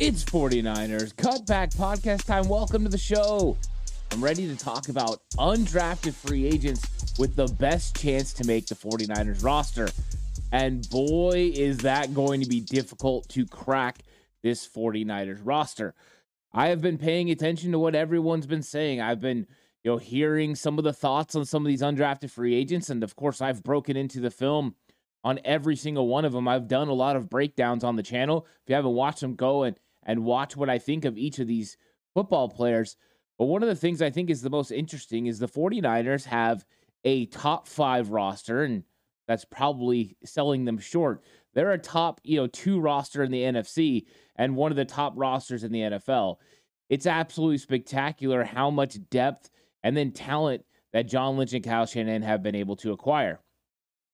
It's 49ers Cutback Podcast time. Welcome to the show. I'm ready to talk about undrafted free agents with the best chance to make the 49ers roster. And boy, is that going to be difficult to crack this 49ers roster. I have been paying attention to what everyone's been saying. I've been, you know, hearing some of the thoughts on some of these undrafted free agents. And of course, I've broken into the film on every single one of them. I've done a lot of breakdowns on the channel. If you haven't watched them, go and and watch what I think of each of these football players. But one of the things I think is the most interesting is the 49ers have a top five roster, and that's probably selling them short. They're a top, you know, two roster in the NFC and one of the top rosters in the NFL. It's absolutely spectacular how much depth and then talent that John Lynch and Kyle Shanahan have been able to acquire.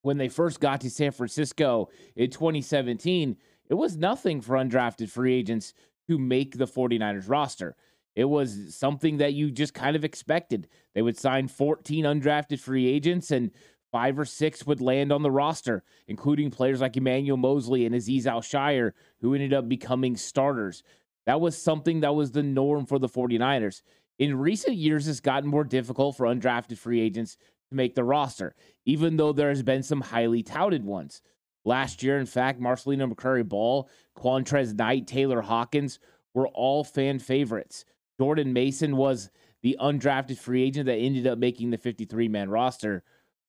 When they first got to San Francisco in 2017, it was nothing for undrafted free agents to make the 49ers roster. It was something that you just kind of expected. They would sign 14 undrafted free agents and five or six would land on the roster, including players like Emmanuel Moseley and Aziz Al-Shaair, who ended up becoming starters. That was something that was the norm for the 49ers. In recent years, it's gotten more difficult for undrafted free agents to make the roster, even though there has been some highly touted ones. Last year, in fact, Marcelino McCrary Ball, Qwuantrezz Knight, Taylor Hawkins were all fan favorites. Jordan Mason was the undrafted free agent that ended up making the 53 man roster.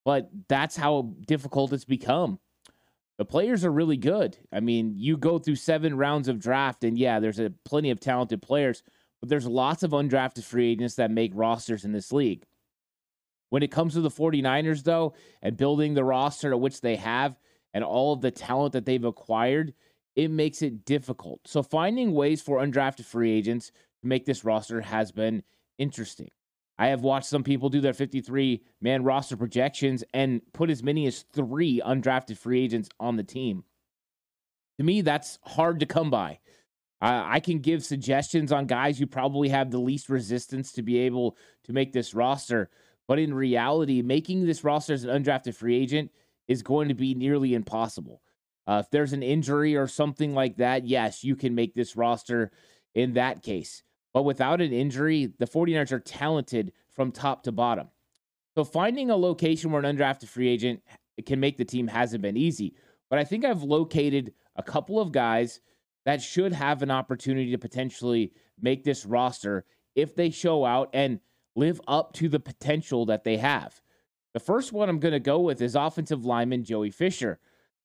But that's how difficult it's become. The players are really good. I mean, you go through seven rounds of draft, and yeah, there's a plenty of talented players, but there's lots of undrafted free agents that make rosters in this league. When it comes to the 49ers, though, and building the roster to which they have, and all of the talent that they've acquired, it makes it difficult. So finding ways for undrafted free agents to make this roster has been interesting. I have watched some people do their 53 man roster projections and put as many as three undrafted free agents on the team. To me, that's hard to come by. Uh, I can give suggestions on guys who probably have the least resistance to be able to make this roster. But in reality, making this roster as an undrafted free agent is going to be nearly impossible. Uh, if there's an injury or something like that, yes, you can make this roster in that case. But without an injury, the 49ers are talented from top to bottom. So finding a location where an undrafted free agent can make the team hasn't been easy. But I think I've located a couple of guys that should have an opportunity to potentially make this roster if they show out and live up to the potential that they have. The first one I'm going to go with is offensive lineman Joey Fisher.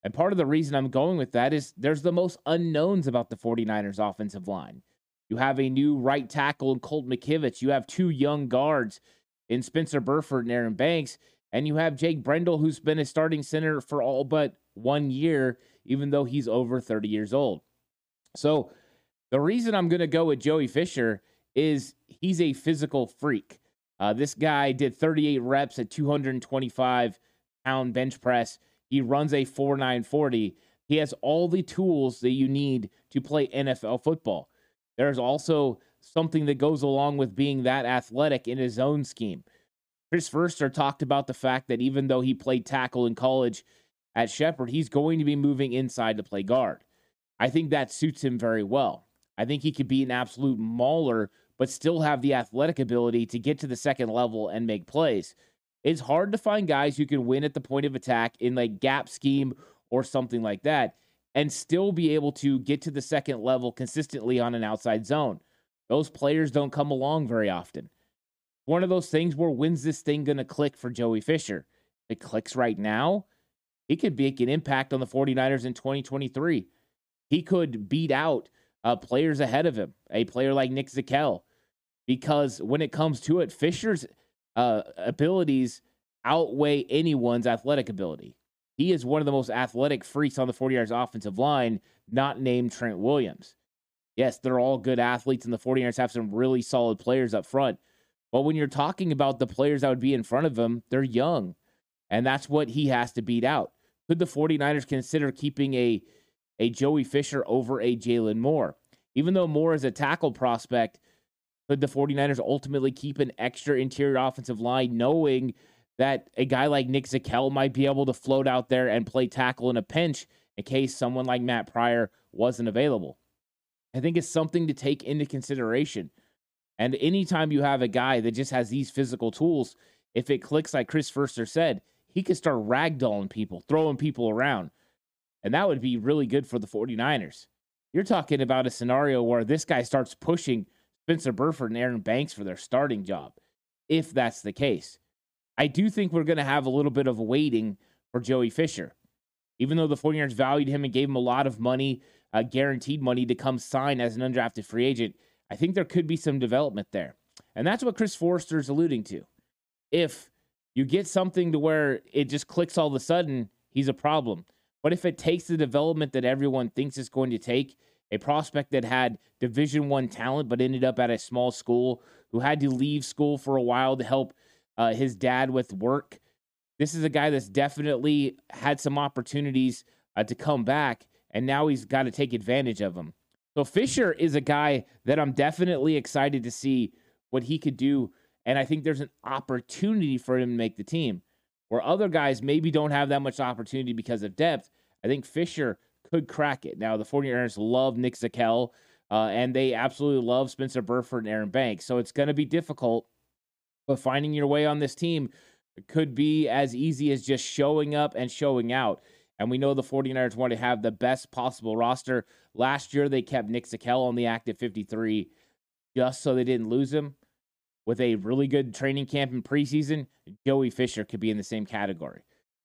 And part of the reason I'm going with that is there's the most unknowns about the 49ers offensive line. You have a new right tackle in Colt McKivitz. You have two young guards in Spencer Burford and Aaron Banks. And you have Jake Brendel, who's been a starting center for all but one year, even though he's over 30 years old. So the reason I'm going to go with Joey Fisher is he's a physical freak. Uh, this guy did 38 reps at 225 pound bench press. He runs a 4940. He has all the tools that you need to play NFL football. There's also something that goes along with being that athletic in his own scheme. Chris Foerster talked about the fact that even though he played tackle in college at Shepherd, he's going to be moving inside to play guard. I think that suits him very well. I think he could be an absolute mauler but still have the athletic ability to get to the second level and make plays. It's hard to find guys who can win at the point of attack in like gap scheme or something like that and still be able to get to the second level consistently on an outside zone. Those players don't come along very often. One of those things where when's this thing going to click for Joey Fisher? If it clicks right now, he could make an impact on the 49ers in 2023. He could beat out uh, players ahead of him, a player like Nick Zakelj, because when it comes to it, Fisher's uh, abilities outweigh anyone's athletic ability. He is one of the most athletic freaks on the 49ers offensive line, not named Trent Williams. Yes, they're all good athletes, and the 49ers have some really solid players up front. But when you're talking about the players that would be in front of him, they're young. And that's what he has to beat out. Could the 49ers consider keeping a, a Joey Fisher over a Jalen Moore? Even though Moore is a tackle prospect, could the 49ers ultimately keep an extra interior offensive line knowing that a guy like Nick Zakelj might be able to float out there and play tackle in a pinch in case someone like Matt Pryor wasn't available? I think it's something to take into consideration. And anytime you have a guy that just has these physical tools, if it clicks like Chris Foerster said, he could start ragdolling people, throwing people around. And that would be really good for the 49ers. You're talking about a scenario where this guy starts pushing Spencer Burford and Aaron Banks for their starting job, if that's the case. I do think we're going to have a little bit of waiting for Joey Fisher. Even though the 49ers valued him and gave him a lot of money, uh, guaranteed money to come sign as an undrafted free agent, I think there could be some development there. And that's what Chris Foerster is alluding to. If you get something to where it just clicks all of a sudden, he's a problem. But if it takes the development that everyone thinks it's going to take, a prospect that had Division One talent but ended up at a small school, who had to leave school for a while to help uh, his dad with work. This is a guy that's definitely had some opportunities uh, to come back, and now he's got to take advantage of them. So Fisher is a guy that I'm definitely excited to see what he could do and I think there's an opportunity for him to make the team. Where other guys maybe don't have that much opportunity because of depth, I think Fisher could crack it. Now, the 49ers love Nick Zakelj, uh, and they absolutely love Spencer Burford and Aaron Banks. So it's going to be difficult, but finding your way on this team could be as easy as just showing up and showing out. And we know the 49ers want to have the best possible roster. Last year, they kept Nick Zakelj on the active 53 just so they didn't lose him with a really good training camp and preseason, Joey Fisher could be in the same category.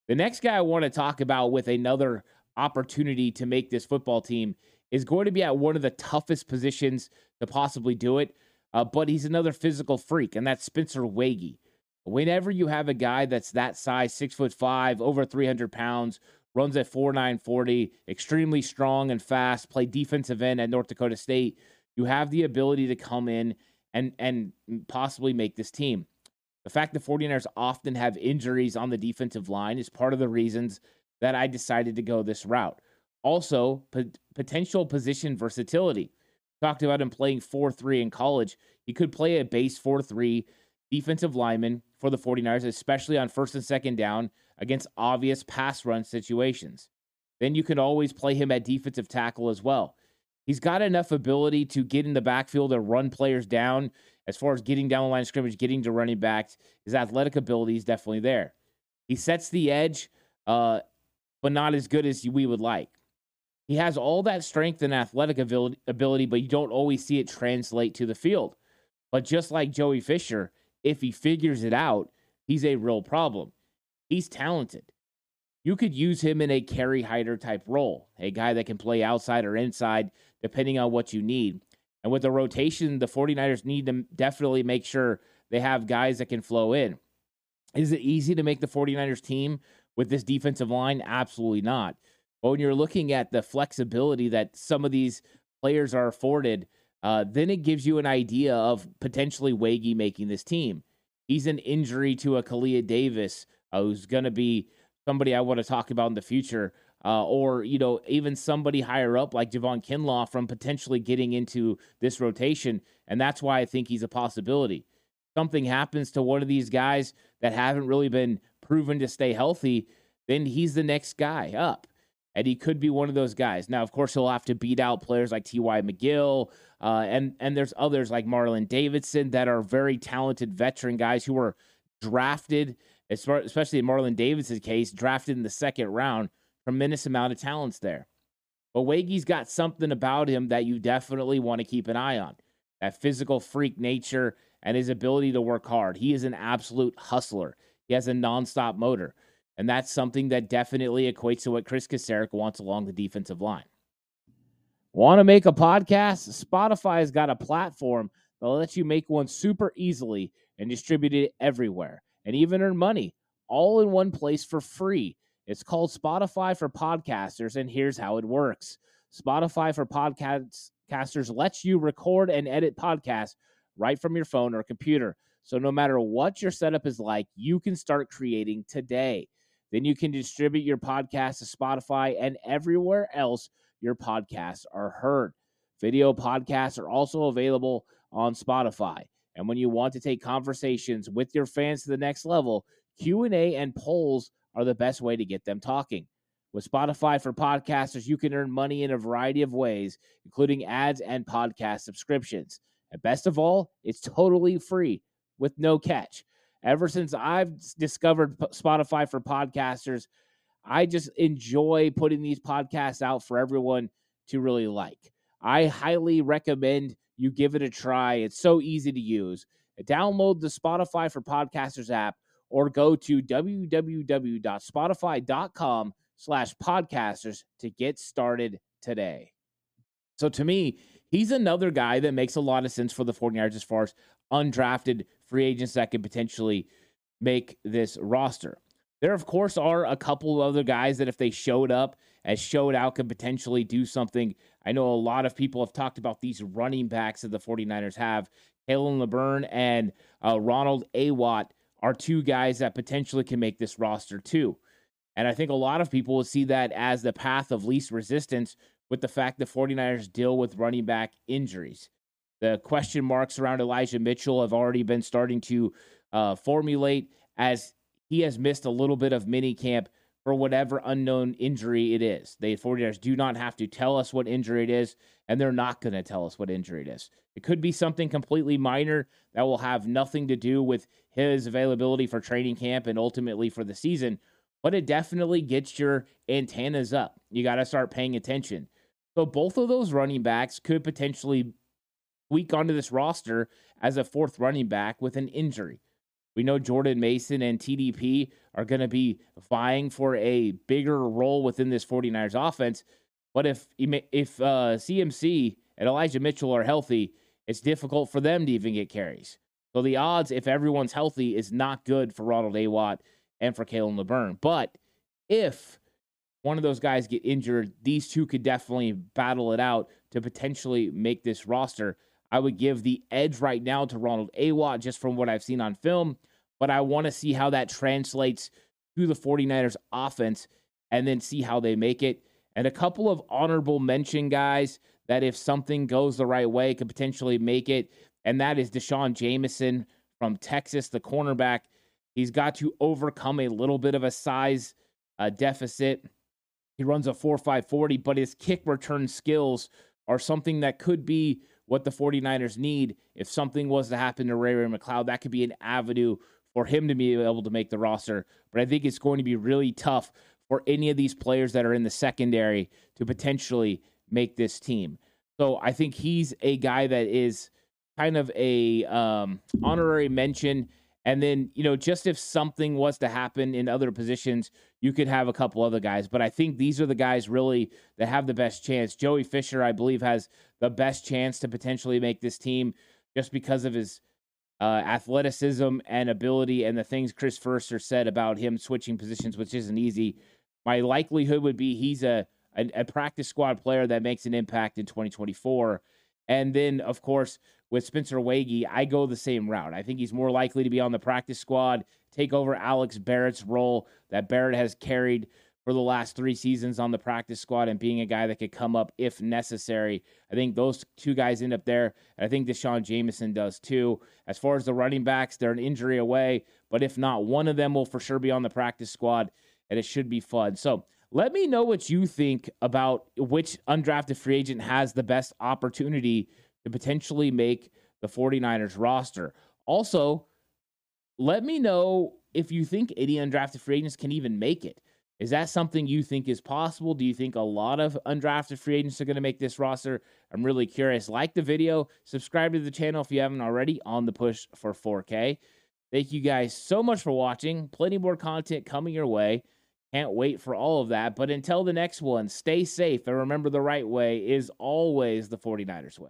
The next guy I want to talk about with another opportunity to make this football team is going to be at one of the toughest positions to possibly do it, uh, but he's another physical freak, and that's Spencer Waege. Whenever you have a guy that's that size, six foot five, over 300 pounds, runs at 4.940, extremely strong and fast, play defensive end at North Dakota State, you have the ability to come in and and possibly make this team. The fact the 49ers often have injuries on the defensive line is part of the reasons that I decided to go this route. Also, potential position versatility. Talked about him playing 4 3 in college. He could play a base 4 3 defensive lineman for the 49ers, especially on first and second down against obvious pass run situations. Then you can always play him at defensive tackle as well. He's got enough ability to get in the backfield and run players down as far as getting down the line of scrimmage, getting to running backs. His athletic ability is definitely there. He sets the edge, uh, but not as good as we would like. He has all that strength and athletic ability, but you don't always see it translate to the field. But just like Joey Fisher, if he figures it out, he's a real problem. He's talented. You could use him in a Kerry Hyder type role, a guy that can play outside or inside, depending on what you need. And with the rotation, the 49ers need to definitely make sure they have guys that can flow in. Is it easy to make the 49ers team with this defensive line? Absolutely not. But when you're looking at the flexibility that some of these players are afforded, uh, then it gives you an idea of potentially Waege making this team. He's an injury to a Kalia Davis, uh, who's going to be somebody I want to talk about in the future uh, or you know even somebody higher up like Javon Kinlaw from potentially getting into this rotation, and that's why I think he's a possibility. Something happens to one of these guys that haven't really been proven to stay healthy, then he's the next guy up, and he could be one of those guys. Now, of course, he'll have to beat out players like T.Y. McGill, uh, and and there's others like Marlon Davidson that are very talented veteran guys who were drafted, especially in Marlon Davidson's case, drafted in the second round tremendous amount of talents there. But Waege's got something about him that you definitely want to keep an eye on. That physical freak nature and his ability to work hard. He is an absolute hustler. He has a nonstop motor. And that's something that definitely equates to what Chris Kocurek wants along the defensive line. Want to make a podcast? Spotify has got a platform that lets you make one super easily and distribute it everywhere and even earn money all in one place for free. It's called Spotify for Podcasters, and here's how it works Spotify for Podcasters lets you record and edit podcasts right from your phone or computer. So no matter what your setup is like, you can start creating today. Then you can distribute your podcast to Spotify and everywhere else your podcasts are heard. Video podcasts are also available on Spotify. And when you want to take conversations with your fans to the next level, Q&A and polls are the best way to get them talking. With Spotify for podcasters, you can earn money in a variety of ways, including ads and podcast subscriptions. And best of all, it's totally free with no catch. Ever since I've discovered Spotify for podcasters, I just enjoy putting these podcasts out for everyone to really like. I highly recommend you give it a try. It's so easy to use. Download the Spotify for Podcasters app or go to www.spotify.com slash podcasters to get started today. So to me, he's another guy that makes a lot of sense for the 49ers as far as undrafted free agents that could potentially make this roster. There, of course, are a couple of other guys that if they showed up as showed out could potentially do something. I know a lot of people have talked about these running backs that the 49ers have. Khalan Laborn and uh, Ronald Awatt are two guys that potentially can make this roster too. And I think a lot of people will see that as the path of least resistance with the fact the 49ers deal with running back injuries. The question marks around Elijah Mitchell have already been starting to uh, formulate as he has missed a little bit of mini camp for whatever unknown injury it is. The 49ers do not have to tell us what injury it is, and they're not going to tell us what injury it is. It could be something completely minor that will have nothing to do with his availability for training camp and ultimately for the season, but it definitely gets your antennas up. You got to start paying attention. So both of those running backs could potentially week onto this roster as a fourth running back with an injury. We know Jordan Mason and TDP are going to be vying for a bigger role within this 49ers offense. But if if uh, CMC and Elijah Mitchell are healthy, it's difficult for them to even get carries. So the odds, if everyone's healthy, is not good for Ronald Awatt and for Khalan Laborn. But if one of those guys get injured, these two could definitely battle it out to potentially make this roster. I would give the edge right now to Ronald Awatt just from what I've seen on film, but I want to see how that translates to the 49ers offense and then see how they make it. And a couple of honorable mention guys that if something goes the right way could potentially make it, and that is D'Shawn Jamison from Texas, the cornerback. He's got to overcome a little bit of a size uh, deficit. He runs a 4.540, but his kick return skills are something that could be what the 49ers need. If something was to happen to Ray Ray McCloud, that could be an avenue for him to be able to make the roster. But I think it's going to be really tough for any of these players that are in the secondary to potentially make this team. So I think he's a guy that is kind of a um, honorary mention. And then, you know, just if something was to happen in other positions, you could have a couple other guys. But I think these are the guys really that have the best chance. Joey Fisher, I believe, has the best chance to potentially make this team just because of his uh, athleticism and ability and the things Chris Foerster said about him switching positions, which isn't easy. My likelihood would be he's a, a, a practice squad player that makes an impact in 2024. And then, of course, with Spencer Waege, I go the same route. I think he's more likely to be on the practice squad, take over Alex Barrett's role that Barrett has carried for the last three seasons on the practice squad and being a guy that could come up if necessary. I think those two guys end up there. And I think D'Shawn Jamison does too. As far as the running backs, they're an injury away, but if not, one of them will for sure be on the practice squad, and it should be fun. So let me know what you think about which undrafted free agent has the best opportunity to potentially make the 49ers roster. Also, let me know if you think any undrafted free agents can even make it. Is that something you think is possible? Do you think a lot of undrafted free agents are going to make this roster? I'm really curious. Like the video, subscribe to the channel if you haven't already on the push for 4K. Thank you guys so much for watching. Plenty more content coming your way. Can't wait for all of that. But until the next one, stay safe and remember the right way is always the 49ers way.